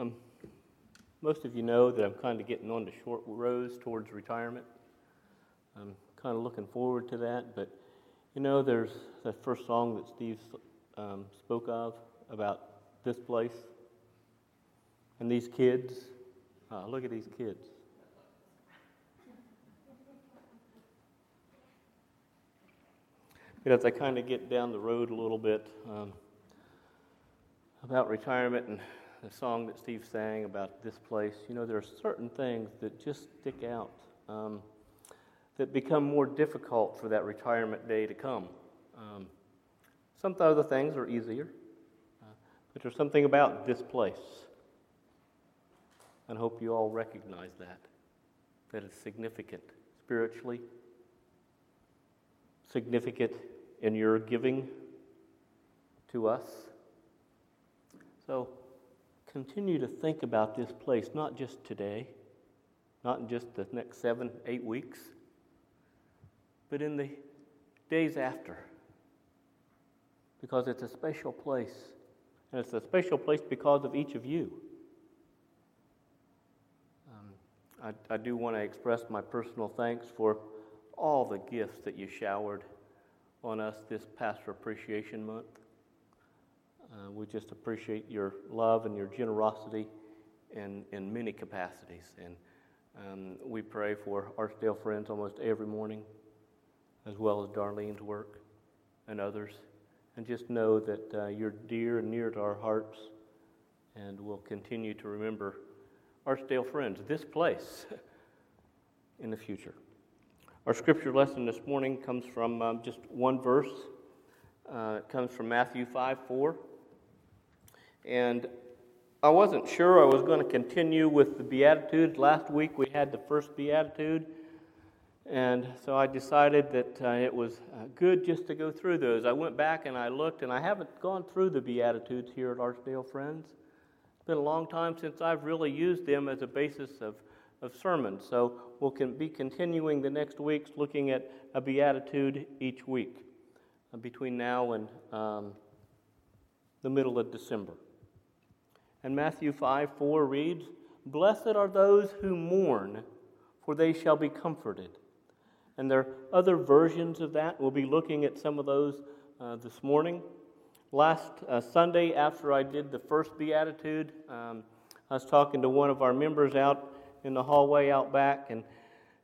Um, most of you know that I'm kind of getting on the short rows towards retirement. I'm kind of looking forward to that, but you know, there's that first song that Steve um, spoke of about this place and these kids. Oh, look at these kids. But as I kind of get down the road a little bit um, about retirement and the song that Steve sang about this place, you know, there are certain things that just stick out um, that become more difficult for that retirement day to come. Um, some other things are easier, uh, but there's something about this place. And I hope you all recognize that, that it's significant spiritually, significant in your giving to us. So continue to think about this place, not just today, not just the next seven, eight weeks, but in the days after. Because it's a special place. And it's a special place because of each of you. Um, I, I do want to express my personal thanks for all the gifts that you showered on us this Pastor Appreciation Month. Uh, we just appreciate your love and your generosity in, in many capacities. And um, we pray for Archdale friends almost every morning, as well as Darlene's work and others. And just know that uh, you're dear and near to our hearts, and we'll continue to remember Archdale friends, this place, in the future. Our scripture lesson this morning comes from um, just one verse. Uh, it comes from Matthew 5 4. And I wasn't sure I was going to continue with the Beatitudes. Last week we had the first Beatitude. And so I decided that uh, it was uh, good just to go through those. I went back and I looked, and I haven't gone through the Beatitudes here at Archdale Friends. It's been a long time since I've really used them as a basis of of sermons. So we'll be continuing the next weeks looking at a beatitude each week uh, between now and um, the middle of December. And Matthew 5 4 reads, Blessed are those who mourn, for they shall be comforted. And there are other versions of that. We'll be looking at some of those uh, this morning. Last uh, Sunday, after I did the first Beatitude, um, I was talking to one of our members out in the hallway out back, and,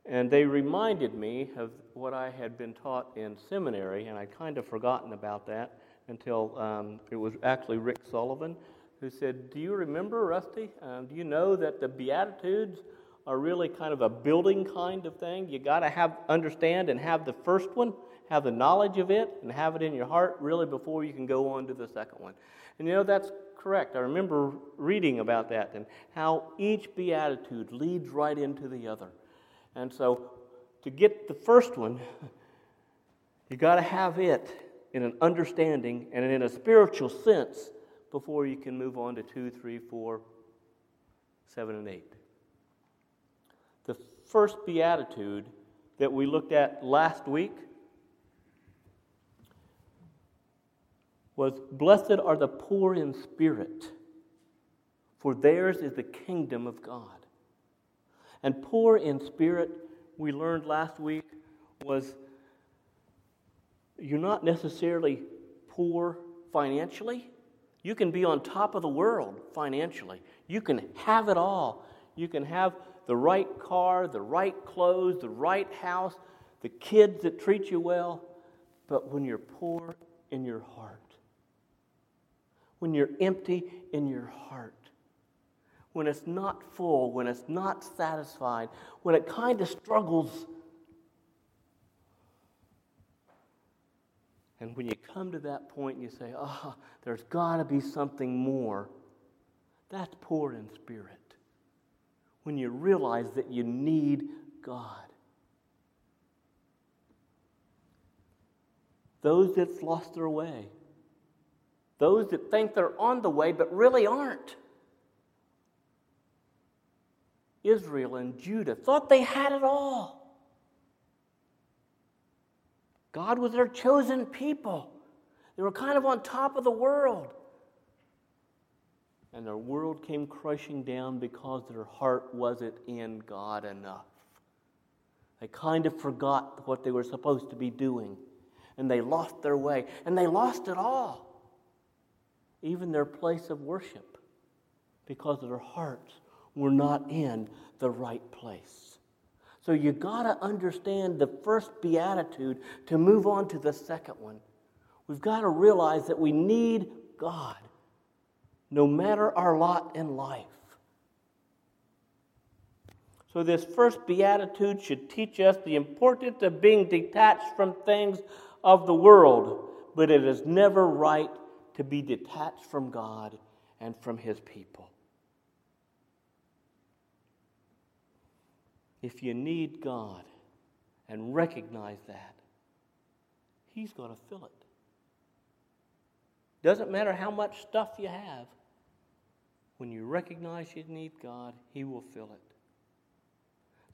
and they reminded me of what I had been taught in seminary, and I'd kind of forgotten about that until um, it was actually Rick Sullivan who said, Do you remember, Rusty? Um, do you know that the Beatitudes are really kind of a building kind of thing? You got to have understand and have the first one, have the knowledge of it, and have it in your heart really before you can go on to the second one. And you know, that's correct. I remember reading about that and how each beatitude leads right into the other. And so, to get the first one, you got to have it in an understanding and in a spiritual sense before you can move on to two, three, four, seven, and eight. The first beatitude that we looked at last week was Blessed are the poor in spirit, for theirs is the kingdom of God. And poor in spirit, we learned last week, was you're not necessarily poor financially. You can be on top of the world financially. You can have it all. You can have the right car, the right clothes, the right house, the kids that treat you well. But when you're poor in your heart, when you're empty in your heart, when it's not full, when it's not satisfied, when it kind of struggles. And when you come to that point and you say, oh, there's got to be something more, that's poor in spirit. When you realize that you need God. Those that's lost their way, those that think they're on the way but really aren't. Israel and Judah thought they had it all. God was their chosen people. They were kind of on top of the world. and their world came crushing down because their heart wasn't in God enough. They kind of forgot what they were supposed to be doing, and they lost their way, and they lost it all, even their place of worship, because their hearts were not in the right place. So you got to understand the first beatitude to move on to the second one. We've got to realize that we need God no matter our lot in life. So, this first beatitude should teach us the importance of being detached from things of the world, but it is never right to be detached from God and from His people. If you need God and recognize that, He's going to fill it. Doesn't matter how much stuff you have, when you recognize you need God, He will fill it.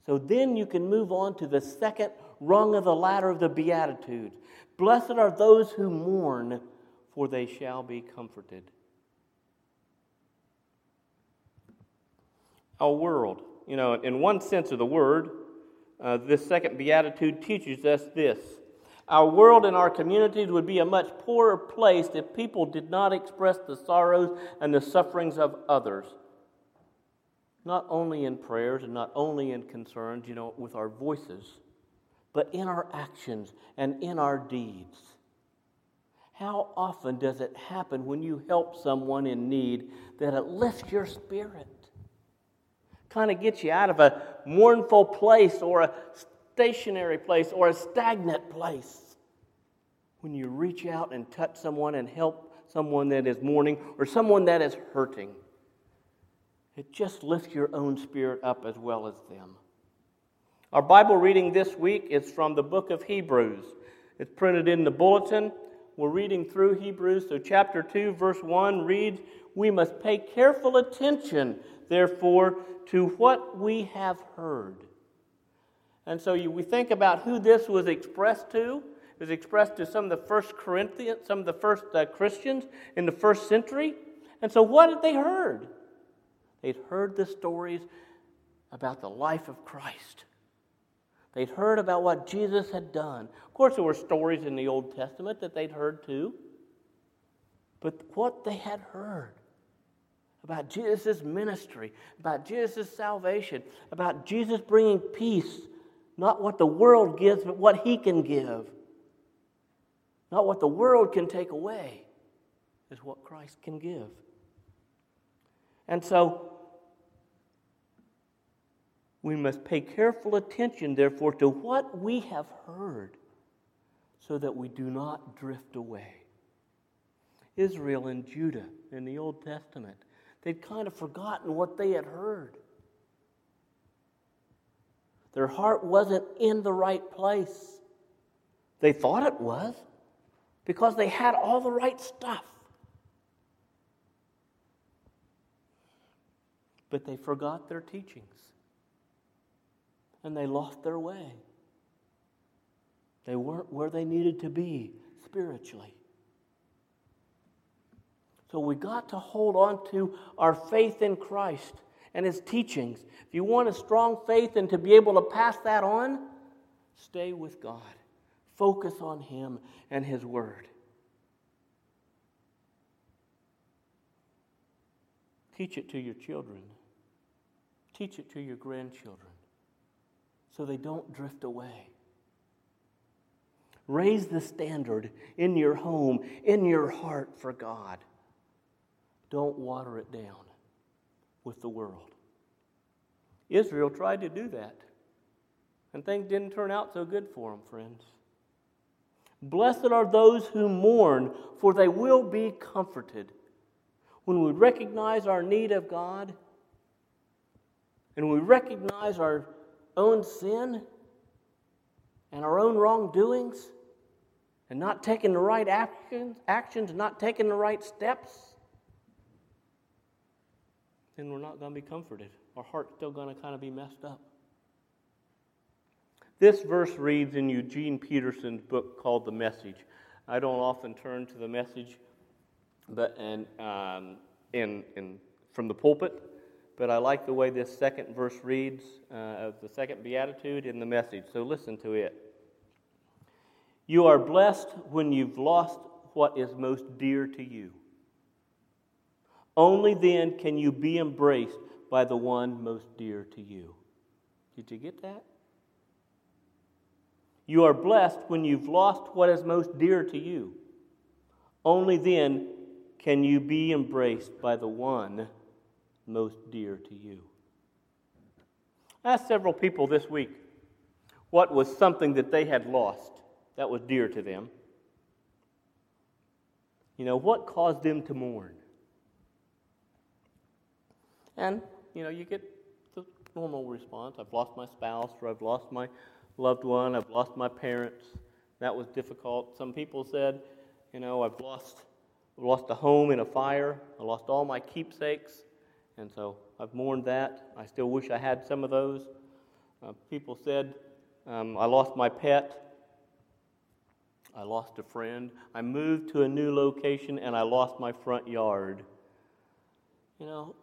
So then you can move on to the second rung of the ladder of the Beatitudes. Blessed are those who mourn, for they shall be comforted. Our world, you know, in one sense of the word, uh, this second Beatitude teaches us this. Our world and our communities would be a much poorer place if people did not express the sorrows and the sufferings of others not only in prayers and not only in concerns, you know, with our voices, but in our actions and in our deeds. How often does it happen when you help someone in need that it lifts your spirit? Kind of gets you out of a mournful place or a stationary place or a stagnant place. When you reach out and touch someone and help someone that is mourning or someone that is hurting. It just lifts your own spirit up as well as them. Our Bible reading this week is from the book of Hebrews. It's printed in the bulletin. We're reading through Hebrews. So, chapter 2, verse 1 reads We must pay careful attention, therefore, to what we have heard. And so, you, we think about who this was expressed to. It was expressed to some of the first Corinthians, some of the first uh, Christians in the first century. And so, what had they heard? They'd heard the stories about the life of Christ. They'd heard about what Jesus had done. Of course, there were stories in the Old Testament that they'd heard too. But what they had heard about Jesus' ministry, about Jesus' salvation, about Jesus bringing peace, not what the world gives, but what he can give, not what the world can take away, is what Christ can give. And so, we must pay careful attention, therefore, to what we have heard so that we do not drift away. Israel and Judah in the Old Testament, they'd kind of forgotten what they had heard. Their heart wasn't in the right place. They thought it was because they had all the right stuff. But they forgot their teachings and they lost their way. They weren't where they needed to be spiritually. So we got to hold on to our faith in Christ and his teachings. If you want a strong faith and to be able to pass that on, stay with God. Focus on him and his word. Teach it to your children. Teach it to your grandchildren so they don't drift away. Raise the standard in your home, in your heart for God. Don't water it down with the world. Israel tried to do that, and things didn't turn out so good for them, friends. Blessed are those who mourn, for they will be comforted. When we recognize our need of God, and we recognize our own sin and our own wrongdoings and not taking the right actions, actions not taking the right steps, then we're not going to be comforted. Our heart's still going to kind of be messed up. This verse reads in Eugene Peterson's book called The Message. I don't often turn to the message, but and um, in in from the pulpit, but I like the way this second verse reads uh, of the second beatitude in the message. So listen to it. You are blessed when you've lost what is most dear to you. Only then can you be embraced by the one most dear to you. Did you get that? You are blessed when you've lost what is most dear to you. Only then can you be embraced by the one most dear to you. I asked several people this week what was something that they had lost that was dear to them. You know, what caused them to mourn? And, you know, you get the normal response I've lost my spouse, or I've lost my loved one, I've lost my parents. That was difficult. Some people said, you know, I've lost, lost a home in a fire, I lost all my keepsakes, and so I've mourned that. I still wish I had some of those. Uh, people said, um, I lost my pet. I lost a friend. I moved to a new location and I lost my front yard. You know,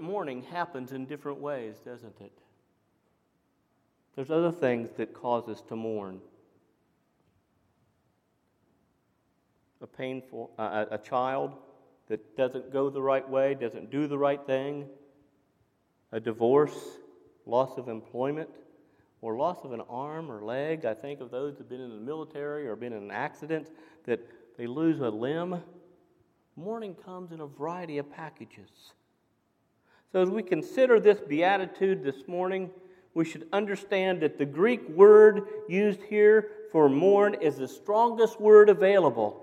mourning happens in different ways, doesn't it? There's other things that cause us to mourn. A painful, uh, a child that doesn't go the right way, doesn't do the right thing, a divorce, loss of employment, or loss of an arm or leg. I think of those who've been in the military or been in an accident that they lose a limb. Mourning comes in a variety of packages. So, as we consider this beatitude this morning, we should understand that the Greek word used here for mourn is the strongest word available.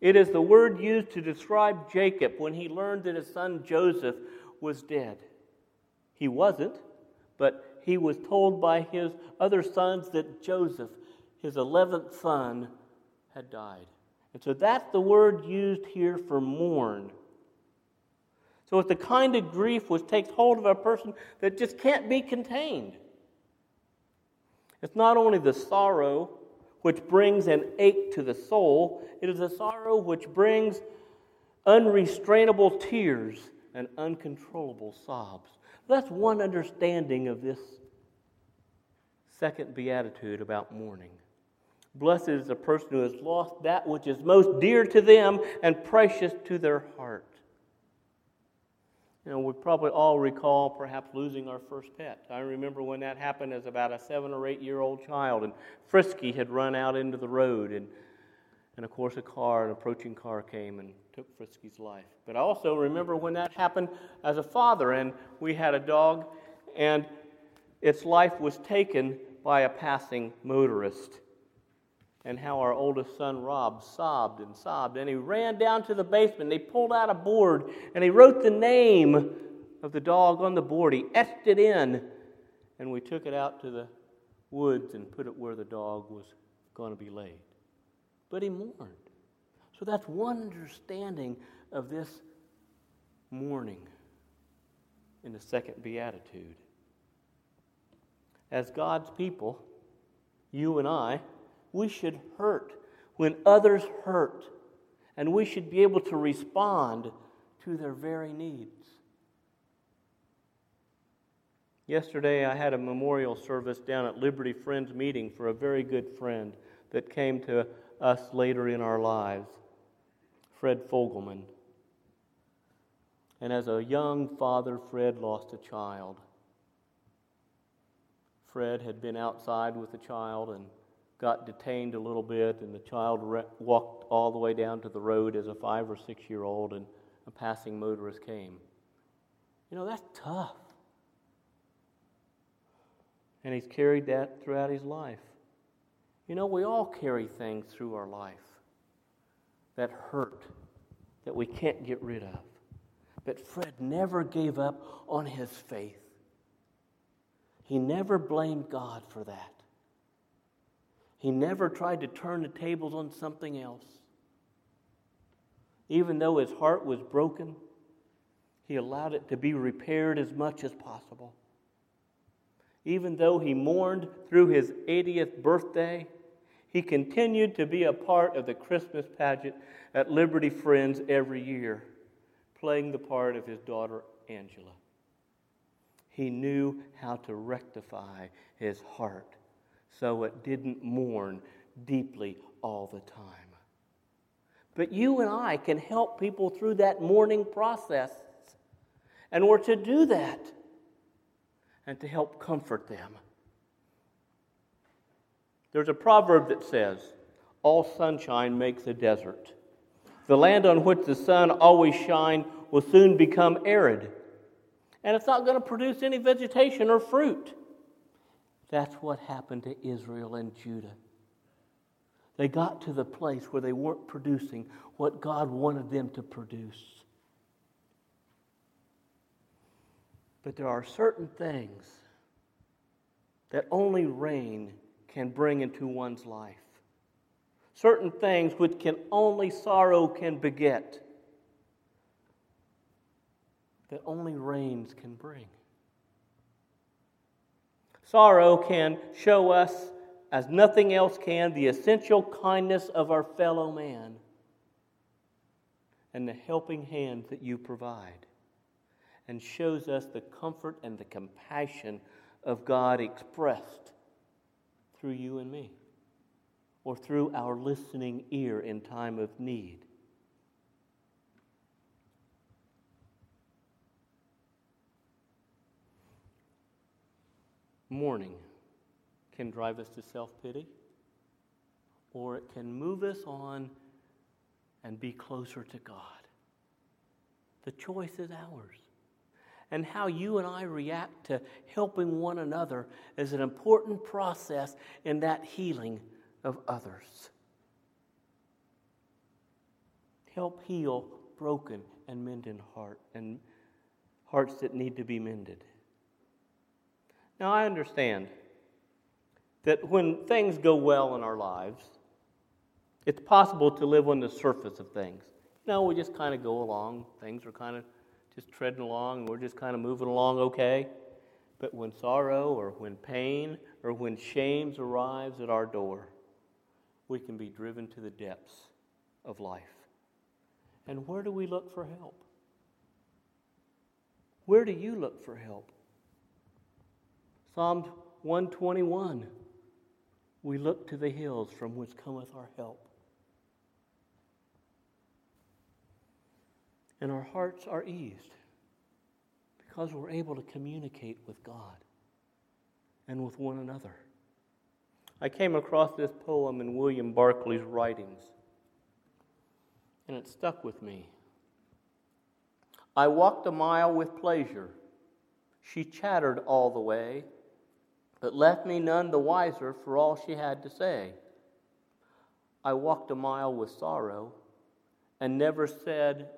It is the word used to describe Jacob when he learned that his son Joseph was dead. He wasn't, but he was told by his other sons that Joseph, his 11th son, had died. And so that's the word used here for mourn. So it's the kind of grief which takes hold of a person that just can't be contained. It's not only the sorrow which brings an ache to the soul, it is a sorrow which brings unrestrainable tears and uncontrollable sobs. That's one understanding of this second beatitude about mourning. Blessed is the person who has lost that which is most dear to them and precious to their heart. You know, we probably all recall perhaps losing our first pet. I remember when that happened as about a seven or eight year old child, and Frisky had run out into the road, and, and of course, a car, an approaching car came and took Frisky's life. But I also remember when that happened as a father, and we had a dog, and its life was taken by a passing motorist and how our oldest son Rob sobbed and sobbed. And he ran down to the basement. They pulled out a board and he wrote the name of the dog on the board. He etched it in. And we took it out to the woods and put it where the dog was going to be laid. But he mourned. So that's one understanding of this mourning in the second beatitude. As God's people, you and I, we should hurt when others hurt, and we should be able to respond to their very needs. Yesterday, I had a memorial service down at Liberty Friends meeting for a very good friend that came to us later in our lives, Fred Fogelman. And as a young father, Fred lost a child. Fred had been outside with the child and got detained a little bit, and the child re- walked all the way down to the road as a five or six year old, and a passing motorist came. You know, that's tough. And he's carried that throughout his life. You know, we all carry things through our life that hurt, that we can't get rid of. But Fred never gave up on his faith. He never blamed God for that. He never tried to turn the tables on something else. Even though his heart was broken, he allowed it to be repaired as much as possible. Even though he mourned through his 80th birthday, he continued to be a part of the Christmas pageant at Liberty Friends every year, playing the part of his daughter Angela. He knew how to rectify his heart so it didn't mourn deeply all the time. But you and I can help people through that mourning process. And we're to do that and to help comfort them. There's a proverb that says, All sunshine makes a desert. The land on which the sun always shines will soon become arid, and it's not going to produce any vegetation or fruit. That's what happened to Israel and Judah. They got to the place where they weren't producing what God wanted them to produce. But there are certain things that only rain can bring into one's life. Certain things which can only sorrow can beget. That only rains can bring. Sorrow can show us, as nothing else can, the essential kindness of our fellow man and the helping hand that you provide, and shows us the comfort and the compassion of God expressed through you and me, or through our listening ear in time of need. Mourning can drive us to self pity, or it can move us on and be closer to God. The choice is ours. And how you and I react to helping one another is an important process in that healing of others. Help heal broken and mended heart and hearts that need to be mended. Now, I understand that when things go well in our lives, it's possible to live on the surface of things. You know, we just kind of go along, things are kind of just treading along, and we're just kind of moving along okay. But when sorrow or when pain or when shame arrives at our door, we can be driven to the depths of life. And where do we look for help? Where do you look for help? Psalm 121 We look to the hills from which cometh our help. And our hearts are eased because we're able to communicate with God and with one another. I came across this poem in William Barclay's writings, and it stuck with me. I walked a mile with pleasure. She chattered all the way but left me none the wiser for all she had to say. I walked a mile with sorrow and never said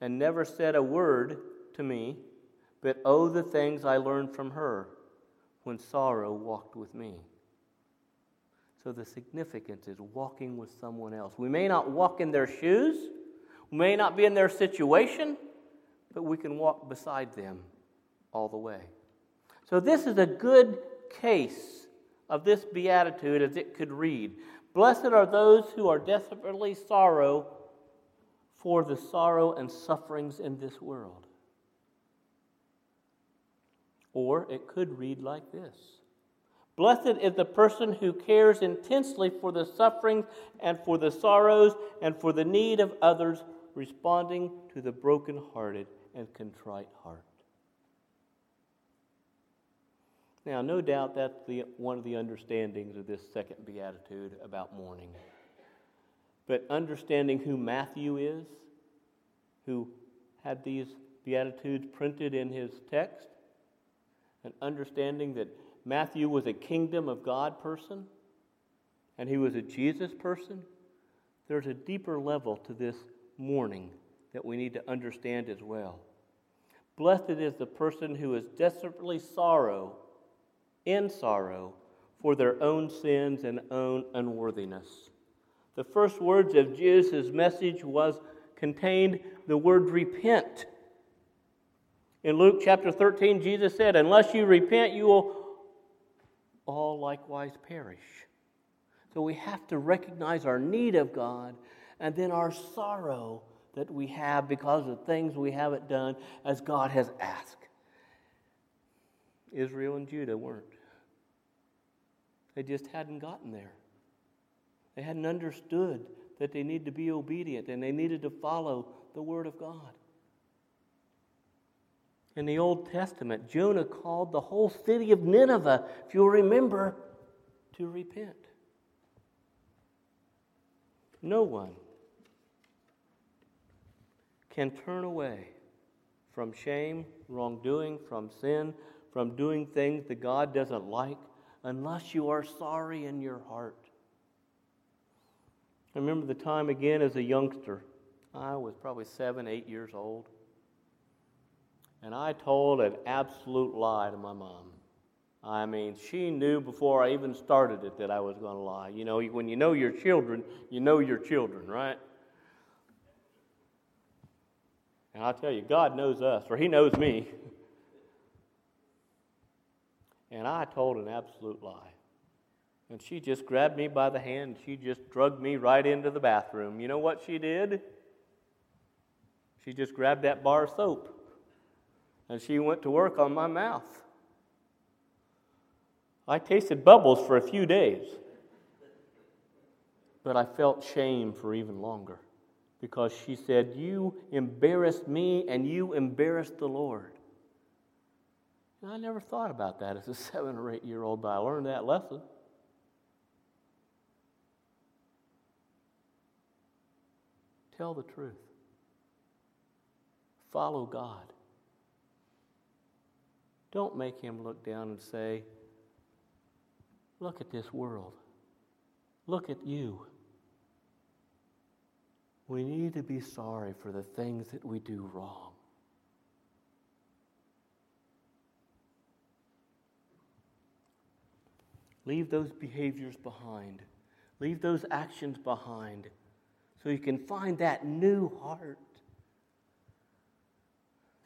and never said a word to me, but oh the things I learned from her when sorrow walked with me. So the significance is walking with someone else. We may not walk in their shoes, we may not be in their situation, but we can walk beside them all the way. So, this is a good case of this beatitude as it could read Blessed are those who are desperately sorrow for the sorrow and sufferings in this world. Or it could read like this Blessed is the person who cares intensely for the sufferings and for the sorrows and for the need of others, responding to the broken-hearted and contrite heart. Now, no doubt that's the, one of the understandings of this second beatitude about mourning. But understanding who Matthew is, who had these beatitudes printed in his text, and understanding that Matthew was a kingdom of God person and he was a Jesus person, there's a deeper level to this mourning that we need to understand as well. Blessed is the person who is desperately sorrow in sorrow for their own sins and own unworthiness. The first words of Jesus' message was contained the word repent. In Luke chapter 13, Jesus said, Unless you repent, you will all likewise perish. So we have to recognize our need of God and then our sorrow that we have because of things we haven't done as God has asked. Israel and Judah weren't. They just hadn't gotten there. They hadn't understood that they needed to be obedient and they needed to follow the Word of God. In the Old Testament, Jonah called the whole city of Nineveh, if you'll remember, to repent. No one can turn away from shame, wrongdoing, from sin, from doing things that God doesn't like, unless you are sorry in your heart. I remember the time again as a youngster. I was probably seven, eight years old. And I told an absolute lie to my mom. I mean, she knew before I even started it that I was going to lie. You know, when you know your children, you know your children, right? And I'll tell you, God knows us, or He knows me. And I told an absolute lie. And she just grabbed me by the hand and she just drugged me right into the bathroom. You know what she did? She just grabbed that bar of soap and she went to work on my mouth. I tasted bubbles for a few days, but I felt shame for even longer because she said, You embarrassed me and you embarrassed the Lord. And I never thought about that as a seven or eight year old, but I learned that lesson. Tell the truth. Follow God. Don't make him look down and say, Look at this world. Look at you. We need to be sorry for the things that we do wrong. Leave those behaviors behind. Leave those actions behind so you can find that new heart,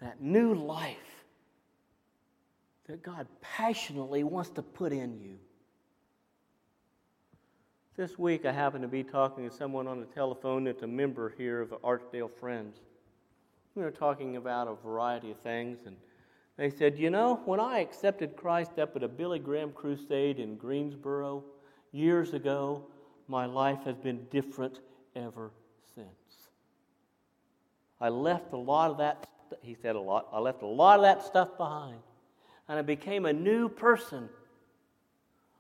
that new life that God passionately wants to put in you. This week, I happened to be talking to someone on the telephone that's a member here of the Archdale Friends. We were talking about a variety of things, and they said, You know, when I accepted Christ up at a Billy Graham crusade in Greensboro years ago, my life has been different ever since. I left a lot of that, he said a lot, I left a lot of that stuff behind, and I became a new person.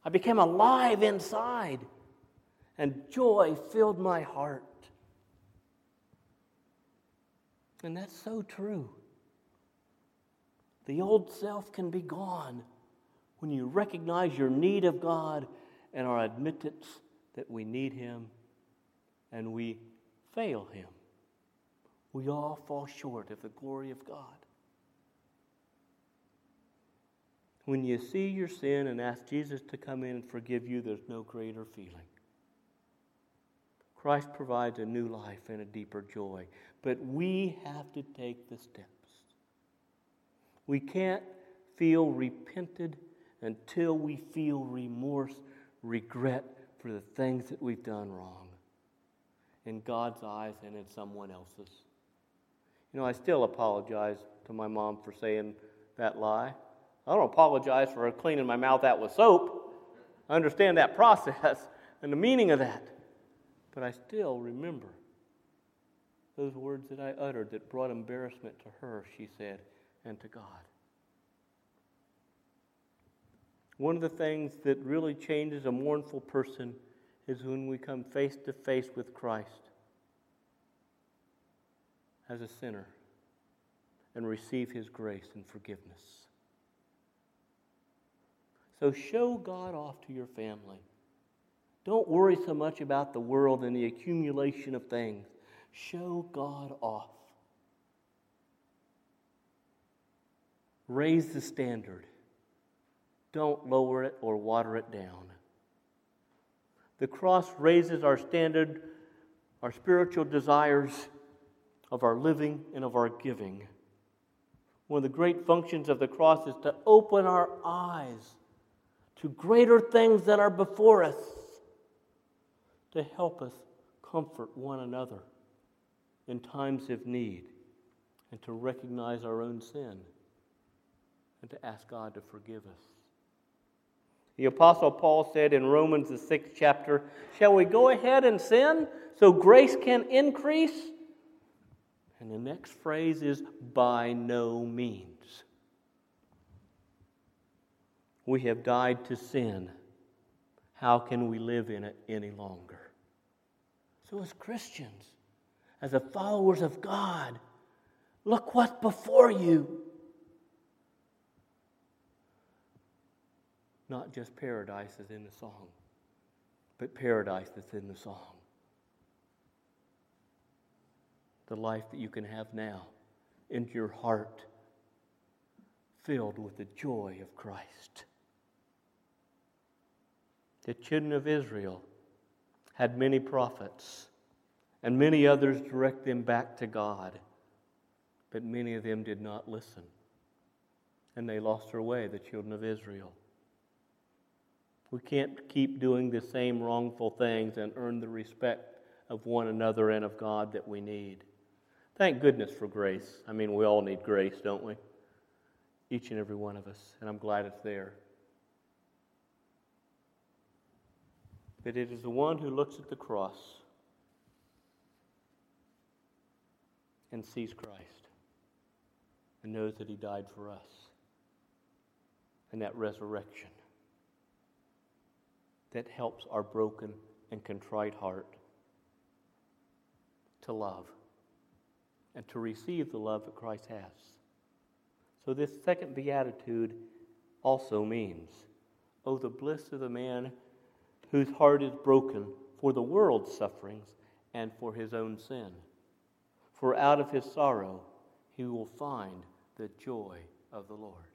I became alive inside, and joy filled my heart. And that's so true. The old self can be gone when you recognize your need of God and our admittance that we need Him and we fail Him. We all fall short of the glory of God. When you see your sin and ask Jesus to come in and forgive you, there's no greater feeling. Christ provides a new life and a deeper joy, but we have to take the steps. We can't feel repented until we feel remorse, regret for the things that we've done wrong in God's eyes and in someone else's. You know, I still apologize to my mom for saying that lie. I don't apologize for cleaning my mouth out with soap. I understand that process and the meaning of that. But I still remember those words that I uttered that brought embarrassment to her, she said, and to God. One of the things that really changes a mournful person is when we come face to face with Christ as a sinner and receive his grace and forgiveness. So show God off to your family. Don't worry so much about the world and the accumulation of things. Show God off. Raise the standard. Don't lower it or water it down. The cross raises our standard, our spiritual desires of our living and of our giving. One of the great functions of the cross is to open our eyes to greater things that are before us, to help us comfort one another, in times of need and to recognize our own sin and to ask God to forgive us. The Apostle Paul said in Romans, the sixth chapter, Shall we go ahead and sin so grace can increase? And the next phrase is, By no means. We have died to sin. How can we live in it any longer? So, as Christians, as the followers of God, look what's before you. Not just paradise is in the song, but paradise that's in the song. The life that you can have now into your heart, filled with the joy of Christ. The children of Israel had many prophets, and many others direct them back to God, but many of them did not listen, and they lost their way, the children of Israel. We can't keep doing the same wrongful things and earn the respect of one another and of God that we need. Thank goodness for grace. I mean, we all need grace, don't we? Each and every one of us, and I'm glad it's there. But it is the one who looks at the cross and sees Christ and knows that he died for us and that resurrection that helps our broken and contrite heart to love and to receive the love that Christ has. So, this second beatitude also means, Oh, the bliss of the man whose heart is broken for the world's sufferings and for his own sin. For out of his sorrow he will find the joy of the Lord.